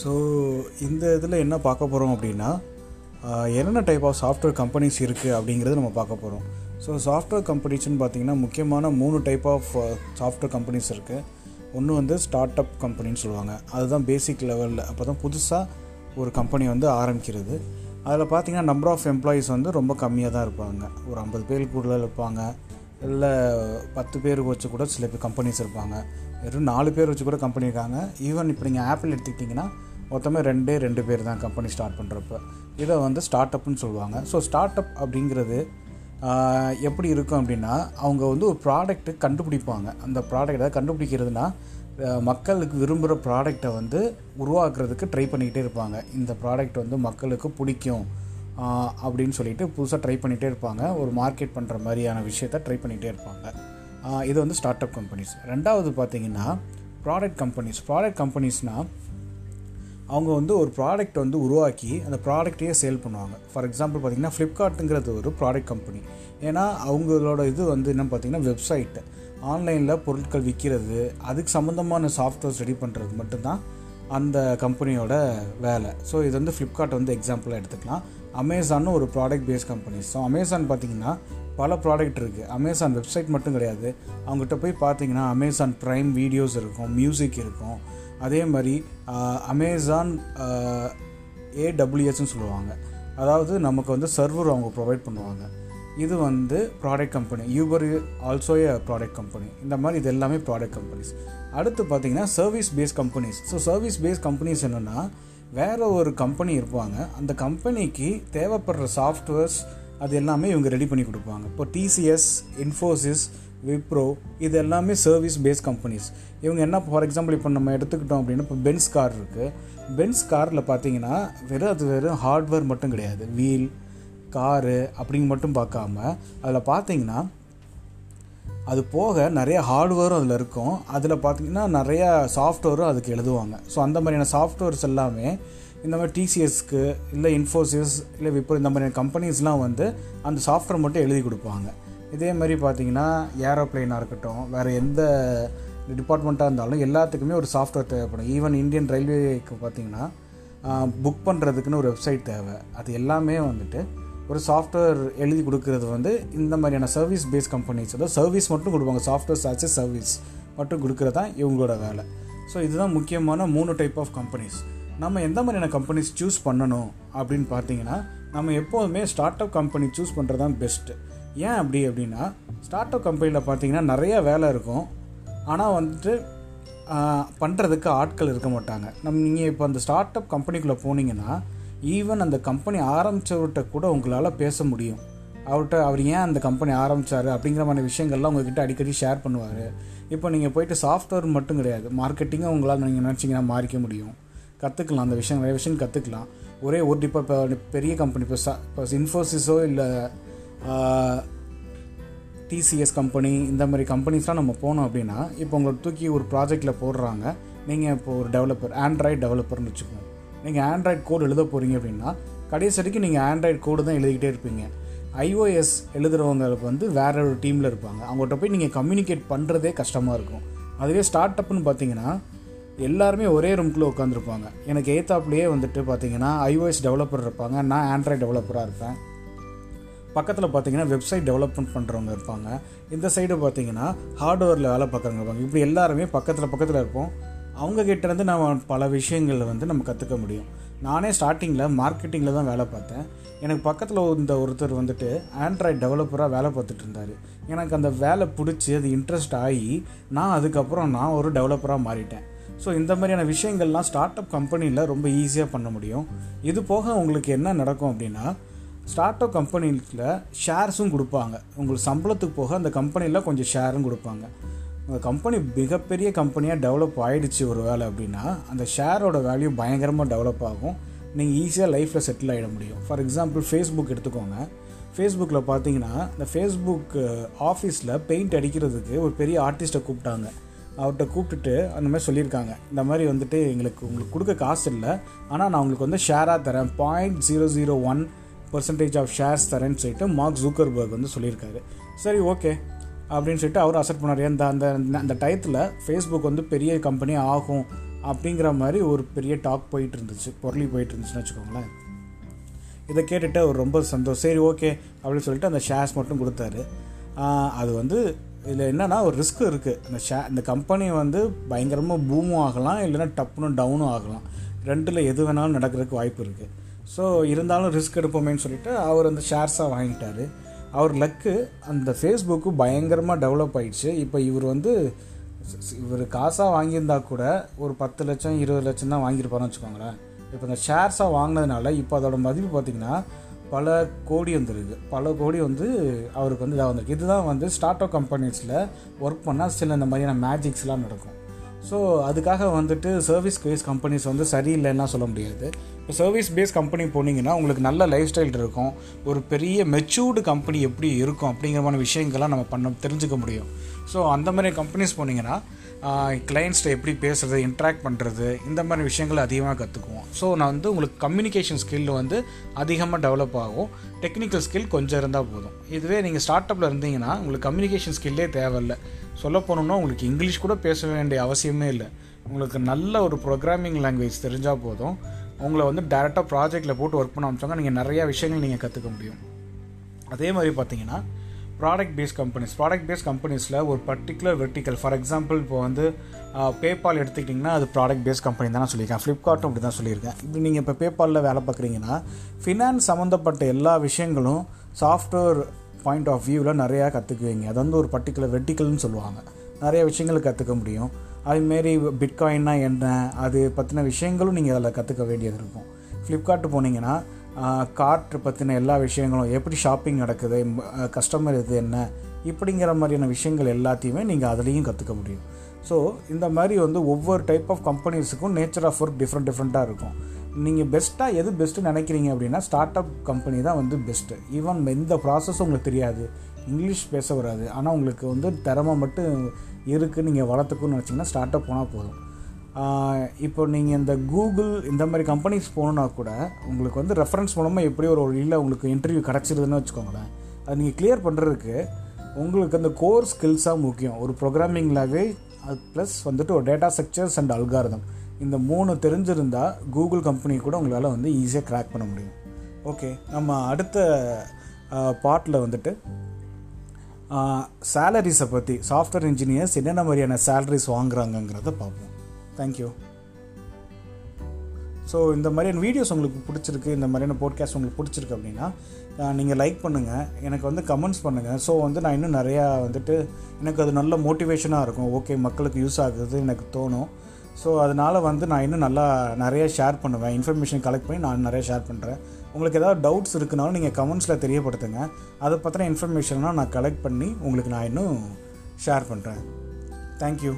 So இந்த இதில் என்ன பார்க்க போகிறோம் அப்படின்னா என்னென்ன டைப் ஆஃப் சாஃப்ட்வேர் கம்பெனிஸ் இருக்குது அப்படிங்கிறது நம்ம பார்க்க போகிறோம். ஸோ சாஃப்ட்வேர் கம்பெனிஸ்னு பார்த்தீங்கன்னா முக்கியமான மூணு டைப் ஆஃப் சாஃப்ட்வேர் கம்பெனிஸ் இருக்குது ஒன்று வந்து ஸ்டார்ட் அப் கம்பெனின்னு சொல்லுவாங்க. அதுதான் பேசிக் லெவலில் அப்போ தான் புதுசாக ஒரு கம்பெனி வந்து ஆரம்பிக்கிறது. அதில் பார்த்தீங்கன்னா நம்பர் ஆஃப் எம்ப்ளாயீஸ் வந்து ரொம்ப கம்மியாக தான் இருப்பாங்க. ஒரு ஐம்பது பேருக்குள்ள இருப்பாங்க. இல்லை பத்து பேர் வச்சு கூட சில பேர் கம்பெனிஸ் இருப்பாங்க. வெறும் நாலு பேர் வச்சு கூட கம்பெனி இருக்காங்க. ஈவன் இப்போ நீங்கள் ஆப்பிள் எடுத்துக்கிட்டிங்கன்னா மொத்தமே ரெண்டே ரெண்டு பேர் தான் கம்பெனி ஸ்டார்ட் பண்ணுறப்ப இதை வந்து ஸ்டார்ட் அப்னு சொல்லுவாங்க. ஸோ ஸ்டார்ட் அப் அப்படிங்கிறது எப்படி இருக்கும் அப்படின்னா அவங்க வந்து ஒரு ப்ராடக்ட்டு கண்டுபிடிப்பாங்க. அந்த ப்ராடக்ட் அதாவது கண்டுபிடிக்கிறதுனா மக்களுக்கு விரும்புகிற ப்ராடக்டை வந்து உருவாக்குறதுக்கு ட்ரை பண்ணிக்கிட்டே இருப்பாங்க. இந்த ப்ராடக்ட் வந்து மக்களுக்கு பிடிக்கும் அப்படின்னு சொல்லிட்டு புதுசாக ட்ரை பண்ணிகிட்டே இருப்பாங்க. ஒரு மார்க்கெட் பண்ணுற மாதிரியான விஷயத்த ட்ரை பண்ணிகிட்டே இருப்பாங்க. இது வந்து ஸ்டார்ட் அப் கம்பெனிஸ் ரெண்டாவது பார்த்திங்கன்னா ப்ராடக்ட் கம்பெனிஸ் ப்ராடக்ட் கம்பெனிஸ்னால் அவங்க வந்து ஒரு ப்ராடக்ட் வந்து உருவாக்கி அந்த ப்ராடக்ட்டையே சேல் பண்ணுவாங்க. ஃபார் எக்ஸாம்பிள் பார்த்தீங்கன்னா ஃப்ளிப்கார்ட்டுங்கிறது ஒரு ப்ராடக்ட் கம்பெனி ஏன்னா அவங்களோட இது வந்து என்ன பார்த்தீங்கன்னா வெப்சைட்டு ஆன்லைனில் பொருட்கள் விற்கிறது அதுக்கு சம்மந்தமான சாஃப்ட்வேர்ஸ் ரெடி பண்ணுறது மட்டும்தான் அந்த கம்பெனியோட வேலை. ஸோ இது வந்து ஃப்ளிப்கார்ட் வந்து எக்ஸாம்பிளாக எடுத்துக்கலாம். அமேசான்னு ஒரு product based company so Amazon பார்த்தீங்கன்னா பல ப்ராடக்ட் இருக்குது அமேசான் வெப்சைட் மட்டும் கிடையாது. அவங்ககிட்ட போய் பார்த்தீங்கன்னா அமேசான் ப்ரைம் வீடியோஸ் இருக்கும் மியூசிக் இருக்கும். அதே மாதிரி அமேசான் ஏடபிள்யூஎஸ்ன்னு சொல்லுவாங்க. அதாவது நமக்கு வந்து சர்வர் அவங்க ப்ரொவைட் பண்ணுவாங்க. இது வந்து product company Uber also a product company இந்த மாதிரி இது எல்லாமே ப்ராடக்ட் கம்பெனிஸ் அடுத்து பார்த்தீங்கன்னா service based companies so service based companies என்னென்னா வேறு ஒரு கம்பெனி இருப்பாங்க. அந்த கம்பெனிக்கு தேவைப்படுற சாஃப்ட்வேர்ஸ் அது எல்லாமே இவங்க ரெடி பண்ணி கொடுப்பாங்க. இப்போ டிசிஎஸ் இன்ஃபோசிஸ் விப்ரோ இது எல்லாமே சர்வீஸ் பேஸ் கம்பெனிஸ் இவங்க என்ன ஃபார் எக்ஸாம்பிள் இப்போ நம்ம எடுத்துக்கிட்டோம் அப்படின்னா இப்போ பென்ஸ் கார் இருக்குது பென்ஸ் காரில் பார்த்தீங்கன்னா வெறும் அது வெறும் ஹார்ட்வேர் மட்டும் கிடையாது. வீல் காரு அப்படிங்க மட்டும் பார்க்காம அதில் பார்த்தீங்கன்னா அது போக நிறைய ஹார்ட்வேரும் அதில் இருக்கும். அதில் பார்த்தீங்கன்னா நிறைய சாஃப்ட்வேரும் அதுக்கு எழுதுவாங்க. ஸோ அந்த மாதிரியான சாஃப்ட்வேர்ஸ் எல்லாமே இந்த மாதிரி டிசிஎஸ்க்கு இல்லை இன்ஃபோசிஸ் இல்லை விப்ரோ இந்த மாதிரியான கம்பெனிஸ்லாம் வந்து அந்த சாஃப்ட்வேர் மட்டும் எழுதி கொடுப்பாங்க. இதே மாதிரி பார்த்தீங்கன்னா ஏரோப்ளைனாக இருக்கட்டும் வேறு எந்த டிபார்ட்மெண்ட்டாக இருந்தாலும் எல்லாத்துக்குமே ஒரு சாஃப்ட்வேர் தேவைப்படும். ஈவன் இந்தியன் ரயில்வேக்கு பார்த்தீங்கன்னா புக் பண்ணுறதுக்குன்னு ஒரு வெப்சைட் தேவை. அது எல்லாமே வந்துட்டு ஒரு சாஃப்ட்வேர் எழுதி கொடுக்கறது வந்து இந்த மாதிரியான சர்வீஸ் பேஸ் கம்பெனிஸ் அதாவது சர்வீஸ் மட்டும் கொடுப்பாங்க. சாஃப்ட்வேர் ஆச்சு சர்வீஸ் மட்டும் கொடுக்கறது தான் இவங்களோட வேலை. ஸோ இதுதான் முக்கியமான மூணு டைப் ஆஃப் கம்பெனிஸ் நம்ம எந்த மாதிரியான கம்பெனிஸ் சூஸ் பண்ணணும் அப்படின்னு பார்த்தீங்கன்னா நம்ம எப்போதுமே ஸ்டார்ட் அப் கம்பெனி சூஸ் பண்ணுறது தான் பெஸ்ட்டு ஏன் அப்படி அப்படின்னா ஸ்டார்ட் அப் கம்பெனியில் பார்த்தீங்கன்னா நிறைய வேலை இருக்கும். ஆனால் வந்துட்டு பண்ணுறதுக்கு ஆட்கள் இருக்க மாட்டாங்க. நம் நீங்கள் இப்போ அந்த ஸ்டார்ட் அப் கம்பெனிக்குள்ளே போனீங்கன்னா ஈவன் அந்த கம்பெனி ஆரம்பித்தவர்கிட்ட கூட உங்களால் பேச முடியும். அவர்கிட்ட அவர் ஏன் அந்த கம்பெனி ஆரம்பித்தார் அப்படிங்கிற மாதிரி விஷயங்கள்லாம் உங்ககிட்ட அடிக்கடி ஷேர் பண்ணுவார். இப்போ நீங்கள் போயிட்டு சாஃப்ட்வேர் மட்டும் கிடையாது. மார்க்கெட்டிங்கும் உங்களால் நீங்கள் நினச்சிங்கன்னா மாறிக்க முடியும். கற்றுக்கலாம் அந்த விஷயம் நிறைய விஷயம் கற்றுக்கலாம் ஒரே ஒரு இப்போ இப்போ பெரிய கம்பெனி இப்போ இப்போ இன்ஃபோசிஸோ இல்லை டிசிஎஸ் கம்பெனி இந்த மாதிரி கம்பெனிஸ்லாம் நம்ம போனோம் அப்படின்னா இப்போ உங்களை தூக்கி ஒரு ப்ராஜெக்டில் போடுறாங்க. நீங்கள் இப்போ ஒரு டெவலப்பர் ஆண்ட்ராய்டு டெவலப்பர்னு வச்சுக்கோங்க. நீங்கள் ஆண்ட்ராய்டு கோடு எழுத போகிறீங்க அப்படின்னா கடைசி வரைக்கும் நீங்கள் ஆண்ட்ராய்டு கோடு தான் எழுதிக்கிட்டே இருப்பீங்க. ஐஓஎஸ் எழுதுகிறவங்களுக்கு வந்து வேற ஒரு டீமில் இருப்பாங்க. அவங்கள்ட்ட போய் நீங்கள் கம்யூனிகேட் பண்ணுறதே கஷ்டமாக இருக்கும். அதுவே ஸ்டார்ட் அப்னு பார்த்தீங்கன்னா எல்லாருமே ஒரே ரூம்குள்ளே உட்காந்துருப்பாங்க எனக்கு ஏத்தாப்லேயே வந்துட்டு பார்த்தீங்கன்னா ஐஓஎஸ் டெவலப்பர் இருப்பாங்க. நான் ஆண்ட்ராய்டு டெவலப்பராக இருப்பேன். பக்கத்தில் பார்த்தீங்கன்னா வெப்சைட் டெவலப்மெண்ட் பண்ணுறவங்க இருப்பாங்க. இந்த சைடு பார்த்தீங்கன்னா ஹார்ட்வேரில் வேலை பார்க்குறவங்க இருப்பாங்க. இப்படி எல்லாருமே பக்கத்தில் பக்கத்தில் இருப்போம். அவங்கக்கிட்டேருந்து நான் நம்ம பல விஷயங்கள் வந்து நம்ம கற்றுக்க முடியும். நானே ஸ்டார்டிங்கில் மார்க்கெட்டிங்கில் தான் வேலை பார்த்தேன். எனக்கு பக்கத்தில் இந்த ஒருத்தர் வந்துட்டு ஆண்ட்ராய்டு டெவலப்பராக வேலை பார்த்துட்டு இருந்தார். எனக்கு அந்த வேலை பிடிச்சி அது இன்ட்ரெஸ்ட் ஆகி நான் அதுக்கப்புறம் நான் ஒரு டெவலப்பராக மாறிட்டேன். ஸோ இந்த மாதிரியான விஷயங்கள்லாம் ஸ்டார்ட் அப் கம்பெனியில் ரொம்ப ஈஸியாக பண்ண முடியும். இது போக உங்களுக்கு என்ன நடக்கும் அப்படின்னா ஸ்டார்ட் அப் கம்பெனியில் ஷேர்ஸும் கொடுப்பாங்க. உங்களுக்கு சம்பளத்துக்கு போக அந்த கம்பெனியில் கொஞ்சம் ஷேரும் கொடுப்பாங்க. உங்கள் கம்பெனி மிகப்பெரிய கம்பெனியாக டெவலப் ஆகிடுச்சு ஒரு வேலை அப்படின்னா அந்த ஷேரோட வேல்யூ பயங்கரமாக டெவலப் ஆகும். நீங்கள் ஈஸியாக லைஃப்பில் செட்டில் ஆகிட முடியும். ஃபார் எக்ஸாம்பிள் ஃபேஸ்புக் எடுத்துக்கோங்க. ஃபேஸ்புக்கில் பார்த்தீங்கன்னா இந்த ஃபேஸ்புக் ஆஃபீஸில் பெயிண்ட் அடிக்கிறதுக்கு ஒரு பெரிய ஆர்டிஸ்ட்டை கூப்பிட்டாங்க. அவர்கிட்ட கூப்பிட்டுட்டு அந்த மாதிரி சொல்லியிருக்காங்க. இந்த மாதிரி வந்துட்டு எங்களுக்கு உங்களுக்கு கொடுக்க காசு இல்லை. ஆனால் நான் உங்களுக்கு வந்து ஷேராக தரேன். Point zero zero one percentage of shares தரேன்னு சொல்லிட்டு மார்க் ஜூக்கர்பர்க் வந்து சொல்லியிருக்காரு. சரி ஓகே அப்படின்னு சொல்லிட்டு அவர் அசெப்ட் பண்ணார். அந்த அந்த அந்த டயத்தில் ஃபேஸ்புக் வந்து பெரிய கம்பெனி ஆகும் அப்படிங்கிற மாதிரி ஒரு பெரிய டாக் போயிட்டு இருந்துச்சு. பொருளி போயிட்டு இருந்துச்சுன்னு வச்சுக்கோங்களேன். இதை கேட்டுட்டு அவர் ரொம்ப சந்தோஷம். சரி ஓகே அப்படின்னு சொல்லிட்டு அந்த ஷேர்ஸ் மட்டும் கொடுத்தாரு. அது வந்து இதில் என்னென்னா ஒரு ரிஸ்க் இருக்குது இந்த ஷே இந்த கம்பெனி வந்து பயங்கரமாக பூமும் ஆகலாம் இல்லைன்னா டப்புன்னு டவுனும் ஆகலாம். ரெண்டில் எது வேணாலும் நடக்கிறதுக்கு வாய்ப்பு இருக்குது ஸோ இருந்தாலும் ரிஸ்க் எடுப்போமேன்னு சொல்லிட்டு அவர் அந்த ஷேர்ஸாக வாங்கிட்டார். அவர் லக்கு அந்த ஃபேஸ்புக்கு பயங்கரமாக டெவலப் ஆகிடுச்சு இப்போ இவர் வந்து இவர் காசாக வாங்கியிருந்தா கூட ஒரு பத்து லட்சம் இருபது லட்சம் தான் வாங்கியிருப்பாருன்னு வச்சுக்கோங்களேன். இப்போ இந்த ஷேர்ஸாக வாங்கினதுனால இப்போ அதோட மதிப்பு பார்த்திங்கன்னா பல கோடி வந்துருக்கு பல கோடி வந்து அவருக்கு வந்து இதாக வந்திருக்கு. இதுதான் வந்து ஸ்டார்ட் அப் கம்பெனிஸில் ஒர்க் பண்ணால் சில இந்த மாதிரியான மேஜிக்ஸ்லாம் நடக்கும். ஸோ அதுக்காக வந்துட்டு சர்வீஸ் பேஸ் கம்பெனிஸ் வந்து சரியில்லைன்னா சொல்ல முடியாது. இப்போ சர்வீஸ் பேஸ் கம்பெனி போனீங்கன்னா உங்களுக்கு நல்ல லைஃப் ஸ்டைல் இருக்கும். ஒரு பெரிய மெச்சூர்டு கம்பெனி எப்படி இருக்கும் அப்படிங்கிறமான விஷயங்கள்லாம் நம்ம பண்ண தெரிஞ்சுக்க முடியும். ஸோ அந்த மாதிரி கம்பெனிஸ் போனீங்கன்னா கிளைண்ட்ஸ்ட்டை எப்படி பேசுகிறது இன்ட்ராக்ட் பண்ணுறது இந்த மாதிரி விஷயங்களை அதிகமாக கற்றுக்குவோம் ஸோ நான் வந்து உங்களுக்கு கம்யூனிகேஷன் ஸ்கில் வந்து அதிகமாக டெவலப் ஆகும். டெக்னிக்கல் ஸ்கில் கொஞ்சம் இருந்தால் போதும். இதுவே நீங்கள் ஸ்டார்ட் அப்பில் இருந்தீங்கன்னா உங்களுக்கு கம்யூனிகேஷன் ஸ்கில்லே தேவையில்லை. சொல்ல போனோம்னா உங்களுக்கு இங்கிலீஷ் கூட பேச வேண்டிய அவசியமே இல்லை. உங்களுக்கு நல்ல ஒரு ப்ரோக்ராமிங் லாங்குவேஜ் தெரிஞ்சால் போதும். உங்களை வந்து டேரெக்டாக ப்ராஜெக்ட்டில் போட்டு ஒர்க் பண்ண அமைச்சாங்க நீங்கள் நிறையா விஷயங்கள் நீங்கள் கற்றுக்க முடியும். அதே மாதிரி பார்த்தீங்கன்னா product based companies product based கம்பெனிஸில் ஒரு பர்டிகுலர் வெர்டிக்கல் ஃபார் எக்ஸாம்பிள் இப்போ வந்து பேபால் எடுத்துக்கிட்டிங்கன்னா அது ப்ராடக்ட் பேஸ் கம்பெனி தான் நான் சொல்லியிருக்கேன். ஃப்ளிப்கார்ட்டும் அப்படி தான் சொல்லியிருக்கேன். இப்படி நீங்கள் இப்போ பேபாலில் வேலை பார்க்குறீங்கன்னா ஃபினான்ஸ் சம்மந்தப்பட்ட எல்லா விஷயங்களும் சாஃப்ட்வேர் பாயிண்ட் ஆஃப் வியூவில் நிறையா கற்றுக்குவீங்க அது வந்து ஒரு பர்டிகுலர் வெர்டிக்கல்னு சொல்லுவாங்க. நிறைய விஷயங்கள் கற்றுக்க முடியும். அதுமாரி பிட்காயின்னா என்ன அது பற்றின விஷயங்களும் நீங்கள் அதில் கற்றுக்க வேண்டியது இருக்கும். ஃப்ளிப்கார்ட் போனீங்கன்னா கார்ட் பற்றின எல்லா விஷயங்களும் எப்படி ஷாப்பிங் நடக்குது கஸ்டமர் இது என்ன இப்படிங்கிற மாதிரியான விஷயங்கள் எல்லாத்தையுமே நீங்கள் அதுலேயும் கற்றுக்க முடியும். ஸோ இந்த மாதிரி வந்து ஒவ்வொரு டைப் ஆஃப் கம்பெனிஸுக்கும் நேச்சர் ஆஃப் ஒர்க் டிஃப்ரெண்ட் டிஃப்ரெண்ட்டாக இருக்கும். நீங்கள் பெஸ்ட்டாக எது பெஸ்ட்டு நினைக்கிறீங்க அப்படின்னா ஸ்டார்ட் அப் கம்பெனி தான் வந்து பெஸ்ட்டு ஈவன் எந்த ப்ராசஸும் உங்களுக்கு தெரியாது. இங்கிலீஷ் பேச வராது. ஆனால் உங்களுக்கு வந்து திறமை மட்டும் இருக்குது நீங்கள் வளர்த்துக்கணும்னு நினச்சிங்கன்னா ஸ்டார்ட் அப் போனால் போதும் இப்போ நீங்கள் இந்த கூகுள் இந்த மாதிரி கம்பெனிஸ் போகணுன்னா கூட உங்களுக்கு வந்து ரெஃபரன்ஸ் மூலமாக எப்படி ஒரு வழியில் உங்களுக்கு இன்டர்வியூ கிடச்சிருதுன்னு வச்சுக்கோங்களேன். அது நீங்கள் கிளியர் பண்ணுறதுக்கு உங்களுக்கு அந்த கோர் ஸ்கில்ஸாக முக்கியம். ஒரு ப்ரோக்ராமிங் லாங்குவேஜ் அது ப்ளஸ் வந்துட்டு ஒரு டேட்டா ஸ்ட்ரக்சர்ஸ் அண்ட் அல்காரதம் இந்த மூணு தெரிஞ்சிருந்தால் கூகுள் கம்பெனி கூட உங்களால் வந்து ஈஸியாக க்ராக் பண்ண முடியும். ஓகே நம்ம அடுத்த பார்ட்டில் வந்துட்டு சேலரிஸை பற்றி சாஃப்ட்வேர் இன்ஜினியர்ஸ் என்னென்ன மாதிரியான சேலரிஸ் வாங்குறாங்கங்கிறத பார்ப்போம். தேங்க்யூ ஸோ இந்த மாதிரியான வீடியோஸ் உங்களுக்கு பிடிச்சிருக்கு இந்த மாதிரியான போட்காஸ்ட் உங்களுக்கு பிடிச்சிருக்கு அப்படின்னா நீங்கள் லைக் பண்ணுங்கள் எனக்கு வந்து கமெண்ட்ஸ் பண்ணுங்கள் ஸோ வந்து நான் இன்னும் நிறையா வந்துட்டு எனக்கு அது நல்ல மோட்டிவேஷனாக இருக்கும். ஓகே மக்களுக்கு யூஸ் ஆகுது எனக்கு தோணும். ஸோ அதனால் வந்து நான் இன்னும் நல்லா நிறைய ஷேர் பண்ணுவேன். இன்ஃபர்மேஷன் கலெக்ட் பண்ணி நான் நிறைய ஷேர் பண்ணுறேன் உங்களுக்கு ஏதாவது டவுட்ஸ் இருக்குனாலும் நீங்கள் கமெண்ட்ஸில் தெரியப்படுத்துங்க. அதை பற்றின இன்ஃபர்மேஷன்லாம் நான் கலெக்ட் பண்ணி உங்களுக்கு நான் இன்னும் ஷேர் பண்ணுறேன் தேங்க்யூ